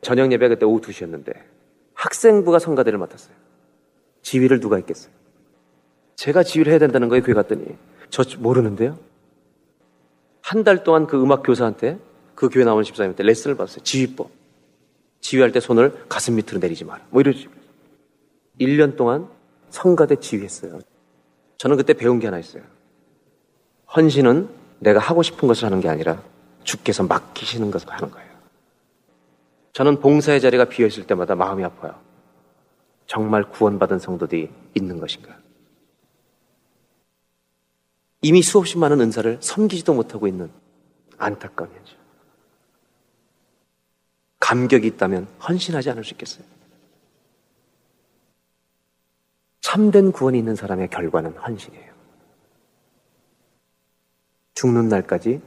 저녁 예배 그때 오후 2시였는데 학생부가 성가대를 맡았어요. 지휘를 누가 했겠어요? 제가 지휘를 해야 된다는 거예요, 교회 갔더니. 저 모르는데요? 한 달 동안 그 음악 교사한테 그 교회 나오는 집사님한테 레슨을 받았어요. 지휘법. 지휘할 때 손을 가슴 밑으로 내리지 마라. 뭐 이러지. 1년 동안 성가대 지휘했어요. 저는 그때 배운 게 하나 있어요. 헌신은 내가 하고 싶은 것을 하는 게 아니라 주께서 맡기시는 것을 하는 거예요. 저는 봉사의 자리가 비어 있을 때마다 마음이 아파요. 정말 구원받은 성도들이 있는 것인가? 이미 수없이 많은 은사를 섬기지도 못하고 있는 안타까운 현실. 감격이 있다면 헌신하지 않을 수 있겠어요? 참된 구원이 있는 사람의 결과는 헌신이에요. 죽는 날까지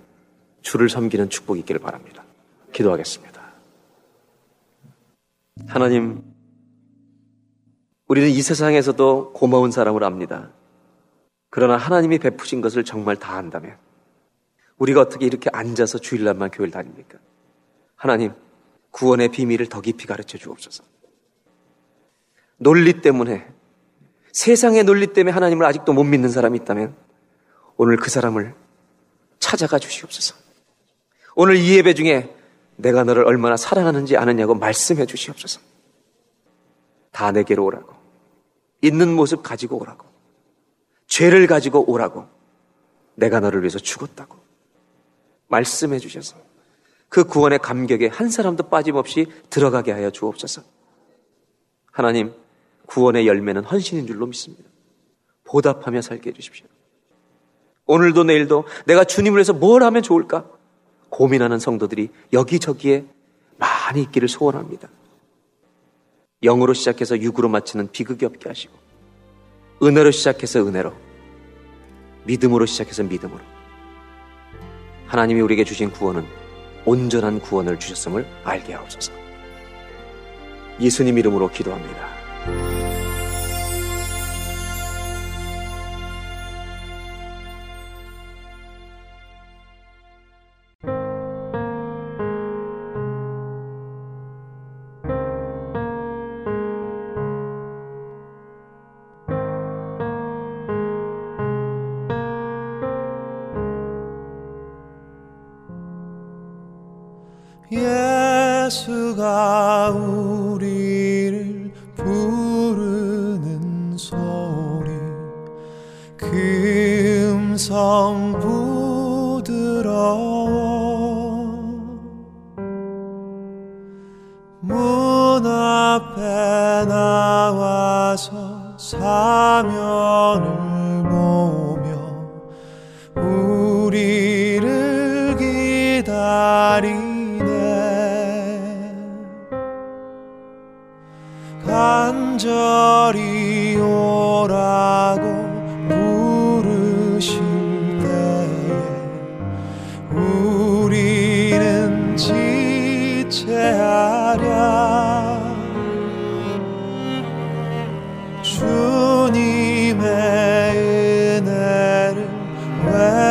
주를 섬기는 축복이 있기를 바랍니다. 기도하겠습니다. 하나님, 우리는 이 세상에서도 고마운 사람을 압니다. 그러나 하나님이 베푸신 것을 정말 다 안다면 우리가 어떻게 이렇게 앉아서 주일날만 교회를 다닙니까? 하나님, 구원의 비밀을 더 깊이 가르쳐 주옵소서. 논리 때문에, 세상의 논리 때문에 하나님을 아직도 못 믿는 사람이 있다면 오늘 그 사람을 찾아가 주시옵소서. 오늘 이 예배 중에 내가 너를 얼마나 사랑하는지 아느냐고 말씀해 주시옵소서. 다 내게로 오라고. 있는 모습 가지고 오라고. 죄를 가지고 오라고. 내가 너를 위해서 죽었다고. 말씀해 주셔서 그 구원의 감격에 한 사람도 빠짐없이 들어가게 하여 주옵소서. 하나님, 구원의 열매는 헌신인 줄로 믿습니다. 보답하며 살게 해주십시오. 오늘도 내일도 내가 주님을 위해서 뭘 하면 좋을까? 고민하는 성도들이 여기저기에 많이 있기를 소원합니다. 영으로 시작해서 육으로 마치는 비극이 없게 하시고, 은혜로 시작해서 은혜로, 믿음으로 시작해서 믿음으로. 하나님이 우리에게 주신 구원은 온전한 구원을 주셨음을 알게 하옵소서. 예수님 이름으로 기도합니다. 왜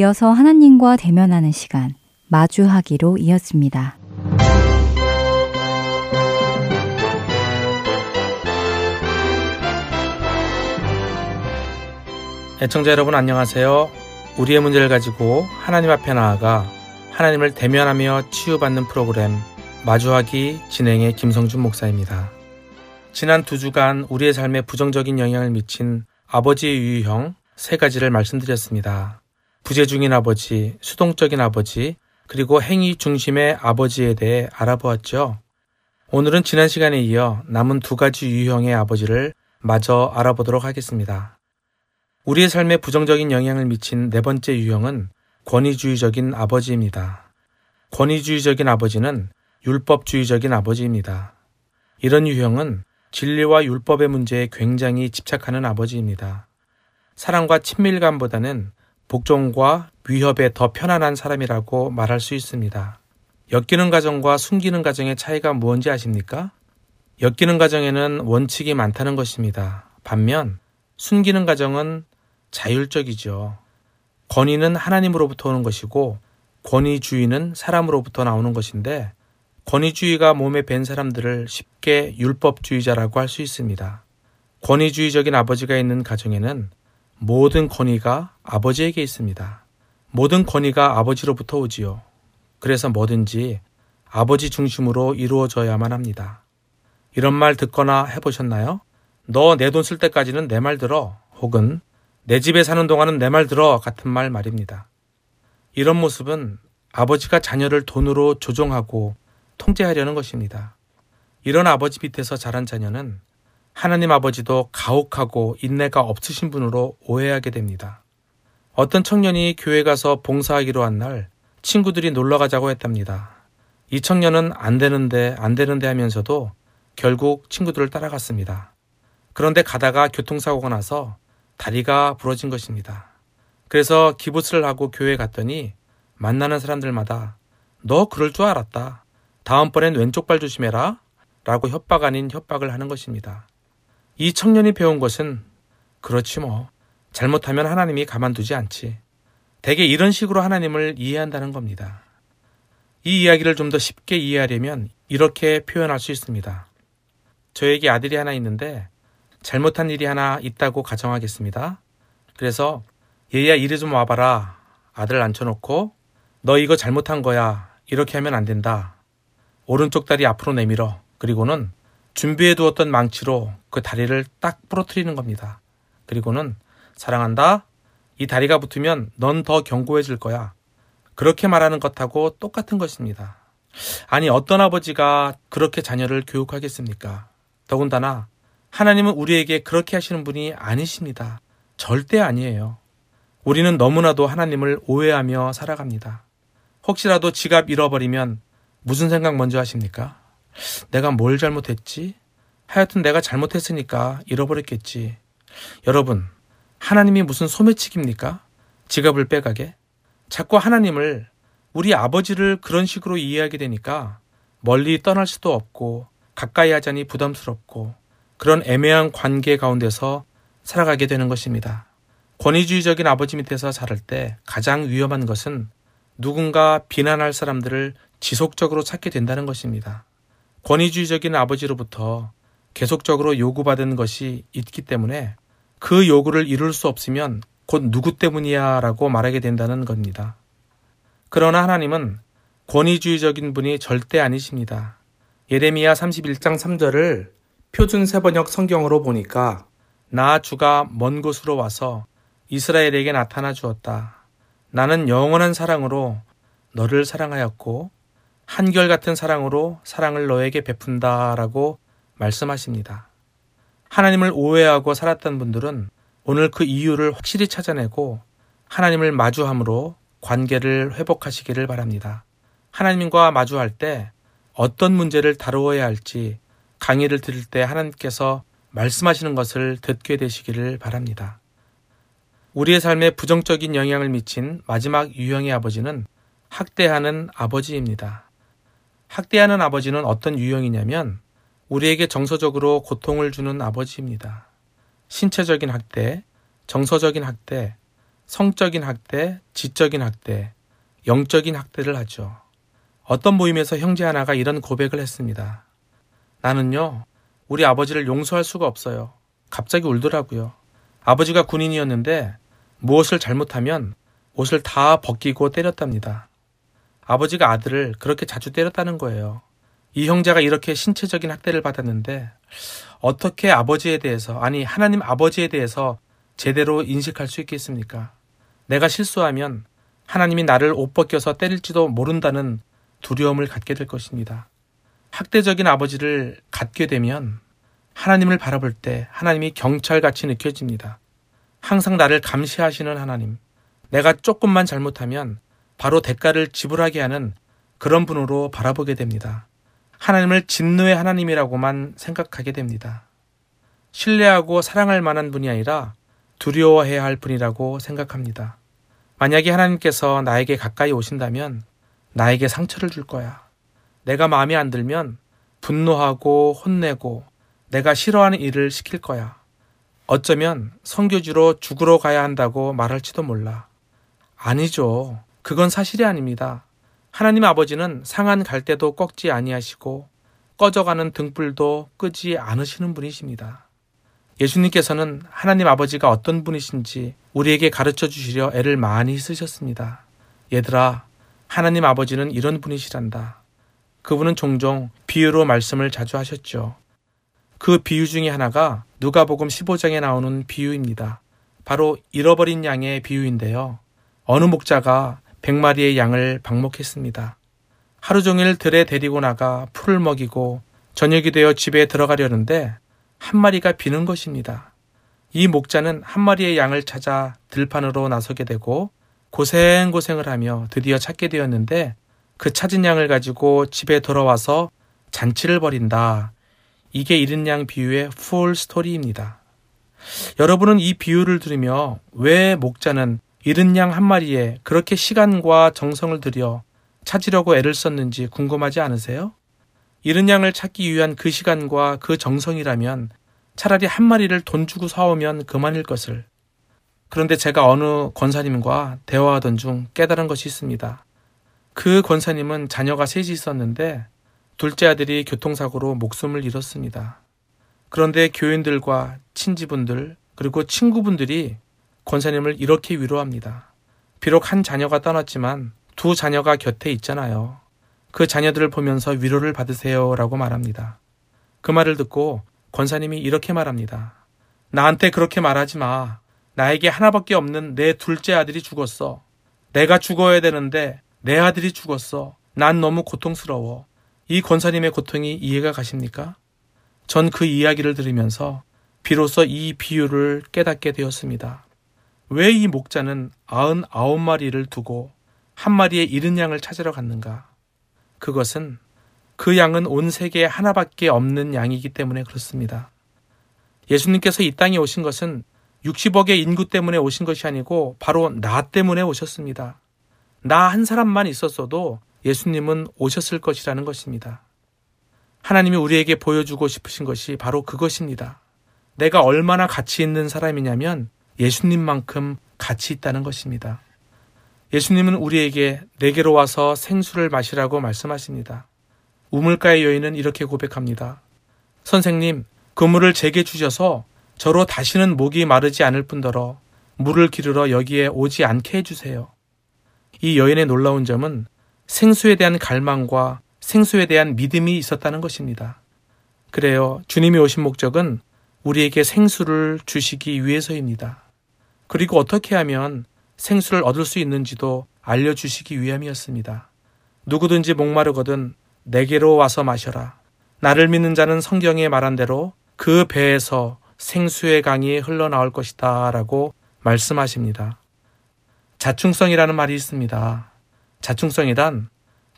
이어서 하나님과 대면하는 시간, 마주하기로 이었습니다. 애청자 여러분 안녕하세요. 우리의 문제를 가지고 하나님 앞에 나아가 하나님을 대면하며 치유받는 프로그램 마주하기 진행의 김성준 목사입니다. 지난 두 주간 우리의 삶에 부정적인 영향을 미친 아버지의 유형 세 가지를 말씀드렸습니다. 부재중인 아버지, 수동적인 아버지, 그리고 행위 중심의 아버지에 대해 알아보았죠. 오늘은 지난 시간에 이어 남은 두 가지 유형의 아버지를 마저 알아보도록 하겠습니다. 우리의 삶에 부정적인 영향을 미친 네 번째 유형은 권위주의적인 아버지입니다. 권위주의적인 아버지는 율법주의적인 아버지입니다. 이런 유형은 진리와 율법의 문제에 굉장히 집착하는 아버지입니다. 사랑과 친밀감보다는 복종과 위협에 더 편안한 사람이라고 말할 수 있습니다. 엮이는 가정과 숨기는 가정의 차이가 무엇인지 아십니까? 엮이는 가정에는 원칙이 많다는 것입니다. 반면 숨기는 가정은 자율적이죠. 권위는 하나님으로부터 오는 것이고 권위주의는 사람으로부터 나오는 것인데 권위주의가 몸에 밴 사람들을 쉽게 율법주의자라고 할 수 있습니다. 권위주의적인 아버지가 있는 가정에는 모든 권위가 아버지에게 있습니다. 모든 권위가 아버지로부터 오지요. 그래서 뭐든지 아버지 중심으로 이루어져야만 합니다. 이런 말 듣거나 해보셨나요? 너 내 돈 쓸 때까지는 내 말 들어. 혹은 내 집에 사는 동안은 내 말 들어. 같은 말 말입니다. 이런 모습은 아버지가 자녀를 돈으로 조종하고 통제하려는 것입니다. 이런 아버지 밑에서 자란 자녀는 하나님 아버지도 가혹하고 인내가 없으신 분으로 오해하게 됩니다. 어떤 청년이 교회 가서 봉사하기로 한 날 친구들이 놀러 가자고 했답니다. 이 청년은 안 되는데 안 되는데 하면서도 결국 친구들을 따라갔습니다. 그런데 가다가 교통사고가 나서 다리가 부러진 것입니다. 그래서 기부스를 하고 교회에 갔더니 만나는 사람들마다 너 그럴 줄 알았다. 다음번엔 왼쪽 발 조심해라. 라고 협박 아닌 협박을 하는 것입니다. 이 청년이 배운 것은 그렇지 뭐. 잘못하면 하나님이 가만두지 않지. 대개 이런 식으로 하나님을 이해한다는 겁니다. 이 이야기를 좀 더 쉽게 이해하려면 이렇게 표현할 수 있습니다. 저에게 아들이 하나 있는데 잘못한 일이 하나 있다고 가정하겠습니다. 그래서 얘야 이리 좀 와봐라. 아들 앉혀놓고 너 이거 잘못한 거야. 이렇게 하면 안 된다. 오른쪽 다리 앞으로 내밀어. 그리고는 준비해 두었던 망치로 그 다리를 딱 부러뜨리는 겁니다. 그리고는 사랑한다. 이 다리가 붙으면 넌 더 견고해질 거야. 그렇게 말하는 것하고 똑같은 것입니다. 아니, 어떤 아버지가 그렇게 자녀를 교육하겠습니까? 더군다나, 하나님은 우리에게 그렇게 하시는 분이 아니십니다. 절대 아니에요. 우리는 너무나도 하나님을 오해하며 살아갑니다. 혹시라도 지갑 잃어버리면 무슨 생각 먼저 하십니까? 내가 뭘 잘못했지? 하여튼 내가 잘못했으니까 잃어버렸겠지. 여러분, 하나님이 무슨 소매치기입니까? 지갑을 빼가게? 자꾸 하나님을 우리 아버지를 그런 식으로 이해하게 되니까 멀리 떠날 수도 없고 가까이 하자니 부담스럽고 그런 애매한 관계 가운데서 살아가게 되는 것입니다. 권위주의적인 아버지 밑에서 자랄 때 가장 위험한 것은 누군가 비난할 사람들을 지속적으로 찾게 된다는 것입니다. 권위주의적인 아버지로부터 계속적으로 요구받은 것이 있기 때문에 그 요구를 이룰 수 없으면 곧 누구 때문이야 라고 말하게 된다는 겁니다. 그러나 하나님은 권위주의적인 분이 절대 아니십니다. 예레미야 31장 3절을 표준 세번역 성경으로 보니까 나 주가 먼 곳으로 와서 이스라엘에게 나타나 주었다. 나는 영원한 사랑으로 너를 사랑하였고 한결같은 사랑으로 사랑을 너에게 베푼다라고 말씀하십니다. 하나님을 오해하고 살았던 분들은 오늘 그 이유를 확실히 찾아내고 하나님을 마주함으로 관계를 회복하시기를 바랍니다. 하나님과 마주할 때 어떤 문제를 다루어야 할지 강의를 들을 때 하나님께서 말씀하시는 것을 듣게 되시기를 바랍니다. 우리의 삶에 부정적인 영향을 미친 마지막 유형의 아버지는 학대하는 아버지입니다. 학대하는 아버지는 어떤 유형이냐면 우리에게 정서적으로 고통을 주는 아버지입니다. 신체적인 학대, 정서적인 학대, 성적인 학대, 지적인 학대, 영적인 학대를 하죠. 어떤 모임에서 형제 하나가 이런 고백을 했습니다. 나는요, 우리 아버지를 용서할 수가 없어요. 갑자기 울더라고요. 아버지가 군인이었는데 무엇을 잘못하면 옷을 다 벗기고 때렸답니다. 아버지가 아들을 그렇게 자주 때렸다는 거예요. 이 형제가 이렇게 신체적인 학대를 받았는데 어떻게 아버지에 대해서 아니 하나님 아버지에 대해서 제대로 인식할 수 있겠습니까? 내가 실수하면 하나님이 나를 옷 벗겨서 때릴지도 모른다는 두려움을 갖게 될 것입니다. 학대적인 아버지를 갖게 되면 하나님을 바라볼 때 하나님이 경찰같이 느껴집니다. 항상 나를 감시하시는 하나님. 내가 조금만 잘못하면 바로 대가를 지불하게 하는 그런 분으로 바라보게 됩니다. 하나님을 진노의 하나님이라고만 생각하게 됩니다. 신뢰하고 사랑할 만한 분이 아니라 두려워해야 할 분이라고 생각합니다. 만약에 하나님께서 나에게 가까이 오신다면 나에게 상처를 줄 거야. 내가 마음에 안 들면 분노하고 혼내고 내가 싫어하는 일을 시킬 거야. 어쩌면 성교주로 죽으러 가야 한다고 말할지도 몰라. 아니죠. 그건 사실이 아닙니다. 하나님 아버지는 상한 갈대도 꺾지 아니하시고 꺼져가는 등불도 끄지 않으시는 분이십니다. 예수님께서는 하나님 아버지가 어떤 분이신지 우리에게 가르쳐 주시려 애를 많이 쓰셨습니다. 얘들아, 하나님 아버지는 이런 분이시란다. 그분은 종종 비유로 말씀을 자주 하셨죠. 그 비유 중에 하나가 누가복음 15장에 나오는 비유입니다. 바로 잃어버린 양의 비유인데요. 어느 목자가 백마리의 양을 방목했습니다. 하루 종일 들에 데리고 나가 풀을 먹이고 저녁이 되어 집에 들어가려는데 한 마리가 비는 것입니다. 이 목자는 한 마리의 양을 찾아 들판으로 나서게 되고 고생고생을 하며 드디어 찾게 되었는데 그 찾은 양을 가지고 집에 돌아와서 잔치를 벌인다. 이게 잃은 양 비유의 full story입니다. 여러분은 이 비유를 들으며 왜 목자는 잃은 양한 마리에 그렇게 시간과 정성을 들여 찾으려고 애를 썼는지 궁금하지 않으세요? 잃은 양을 찾기 위한 그 시간과 그 정성이라면 차라리 한 마리를 돈 주고 사오면 그만일 것을. 그런데 제가 어느 권사님과 대화하던 중 깨달은 것이 있습니다. 그 권사님은 자녀가 셋이 있었는데 둘째 아들이 교통사고로 목숨을 잃었습니다. 그런데 교인들과 친지분들 그리고 친구분들이 권사님을 이렇게 위로합니다. 비록 한 자녀가 떠났지만 두 자녀가 곁에 있잖아요. 그 자녀들을 보면서 위로를 받으세요 라고 말합니다. 그 말을 듣고 권사님이 이렇게 말합니다. 나한테 그렇게 말하지 마. 나에게 하나밖에 없는 내 둘째 아들이 죽었어. 내가 죽어야 되는데 내 아들이 죽었어. 난 너무 고통스러워. 이 권사님의 고통이 이해가 가십니까? 전 그 이야기를 들으면서 비로소 이 비유를 깨닫게 되었습니다. 왜 이 목자는 아흔 아홉 마리를 두고 한 마리의 잃은 양을 찾으러 갔는가? 그것은 그 양은 온 세계에 하나밖에 없는 양이기 때문에 그렇습니다. 예수님께서 이 땅에 오신 것은 60억의 인구 때문에 오신 것이 아니고 바로 나 때문에 오셨습니다. 나 한 사람만 있었어도 예수님은 오셨을 것이라는 것입니다. 하나님이 우리에게 보여주고 싶으신 것이 바로 그것입니다. 내가 얼마나 가치 있는 사람이냐면 예수님만큼 가치 있다는 것입니다. 예수님은 우리에게 내게로 와서 생수를 마시라고 말씀하십니다. 우물가의 여인은 이렇게 고백합니다. 선생님, 그 물을 제게 주셔서 저로 다시는 목이 마르지 않을 뿐더러 물을 기르러 여기에 오지 않게 해주세요. 이 여인의 놀라운 점은 생수에 대한 갈망과 생수에 대한 믿음이 있었다는 것입니다. 그래요. 주님이 오신 목적은 우리에게 생수를 주시기 위해서입니다. 그리고 어떻게 하면 생수를 얻을 수 있는지도 알려주시기 위함이었습니다. 누구든지 목마르거든 내게로 와서 마셔라. 나를 믿는 자는 성경에 말한 대로 그 배에서 생수의 강이 흘러나올 것이다 라고 말씀하십니다. 자충성이라는 말이 있습니다. 자충성이란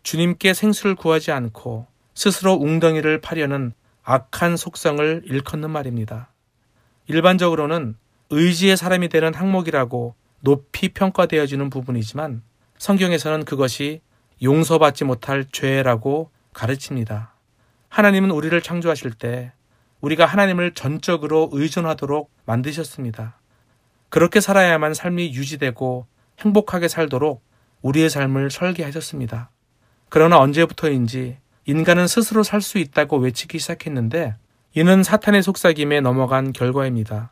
주님께 생수를 구하지 않고 스스로 웅덩이를 파려는 악한 속성을 일컫는 말입니다. 일반적으로는 의지의 사람이 되는 항목이라고 높이 평가되어지는 부분이지만 성경에서는 그것이 용서받지 못할 죄라고 가르칩니다. 하나님은 우리를 창조하실 때 우리가 하나님을 전적으로 의존하도록 만드셨습니다. 그렇게 살아야만 삶이 유지되고 행복하게 살도록 우리의 삶을 설계하셨습니다. 그러나 언제부터인지 인간은 스스로 살 수 있다고 외치기 시작했는데 이는 사탄의 속삭임에 넘어간 결과입니다.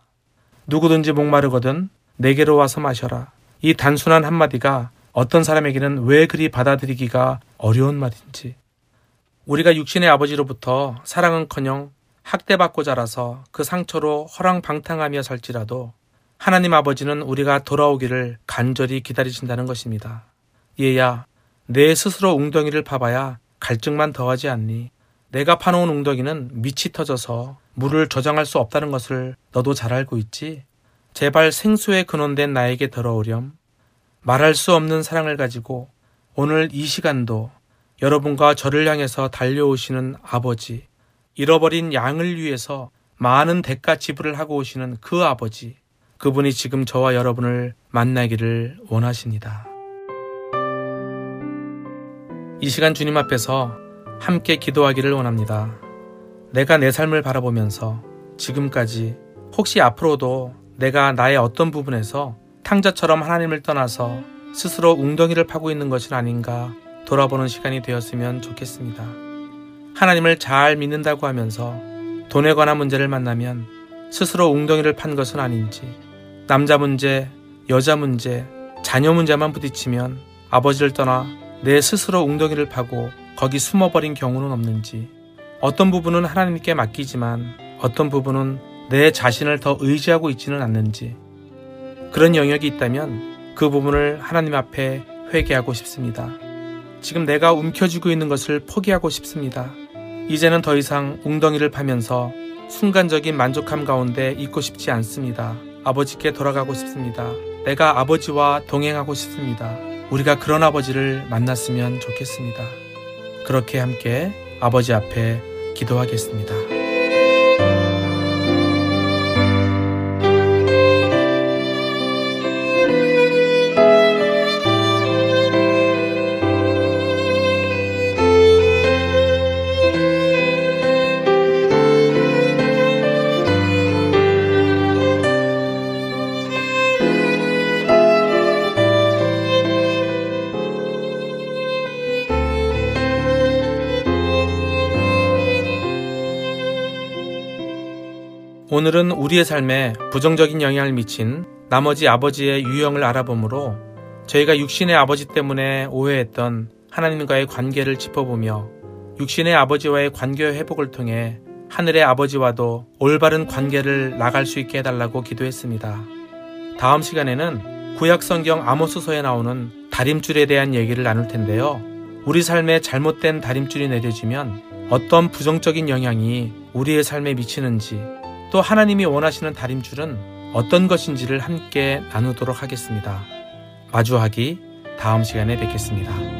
누구든지 목마르거든 내게로 와서 마셔라. 이 단순한 한마디가 어떤 사람에게는 왜 그리 받아들이기가 어려운 말인지. 우리가 육신의 아버지로부터 사랑은커녕 학대받고 자라서 그 상처로 허랑방탕하며 살지라도 하나님 아버지는 우리가 돌아오기를 간절히 기다리신다는 것입니다. 얘야, 내 스스로 웅덩이를 파봐야 갈증만 더하지 않니? 내가 파놓은 웅덩이는 밑이 터져서 물을 저장할 수 없다는 것을 너도 잘 알고 있지? 제발 생수에 근원된 나에게 들어오렴. 말할 수 없는 사랑을 가지고 오늘 이 시간도 여러분과 저를 향해서 달려오시는 아버지, 잃어버린 양을 위해서 많은 대가 지불을 하고 오시는 그 아버지, 그분이 지금 저와 여러분을 만나기를 원하십니다. 이 시간 주님 앞에서 함께 기도하기를 원합니다. 내가 내 삶을 바라보면서 지금까지 혹시 앞으로도 내가 나의 어떤 부분에서 탕자처럼 하나님을 떠나서 스스로 웅덩이를 파고 있는 것은 아닌가 돌아보는 시간이 되었으면 좋겠습니다. 하나님을 잘 믿는다고 하면서 돈에 관한 문제를 만나면 스스로 웅덩이를 판 것은 아닌지, 남자 문제, 여자 문제, 자녀 문제만 부딪히면 아버지를 떠나 내 스스로 웅덩이를 파고 거기 숨어버린 경우는 없는지, 어떤 부분은 하나님께 맡기지만 어떤 부분은 내 자신을 더 의지하고 있지는 않는지 그런 영역이 있다면 그 부분을 하나님 앞에 회개하고 싶습니다. 지금 내가 움켜쥐고 있는 것을 포기하고 싶습니다. 이제는 더 이상 웅덩이를 파면서 순간적인 만족함 가운데 있고 싶지 않습니다. 아버지께 돌아가고 싶습니다. 내가 아버지와 동행하고 싶습니다. 우리가 그런 아버지를 만났으면 좋겠습니다. 그렇게 함께 아버지 앞에 기도하겠습니다. 우리의 삶에 부정적인 영향을 미친 나머지 아버지의 유형을 알아보므로 저희가 육신의 아버지 때문에 오해했던 하나님과의 관계를 짚어보며 육신의 아버지와의 관계 회복을 통해 하늘의 아버지와도 올바른 관계를 나갈 수 있게 해달라고 기도했습니다. 다음 시간에는 구약 성경 아모스서에 나오는 다림줄에 대한 얘기를 나눌 텐데요. 우리 삶에 잘못된 다림줄이 내려지면 어떤 부정적인 영향이 우리의 삶에 미치는지 또 하나님이 원하시는 다림줄은 어떤 것인지를 함께 나누도록 하겠습니다. 마주하기 다음 시간에 뵙겠습니다.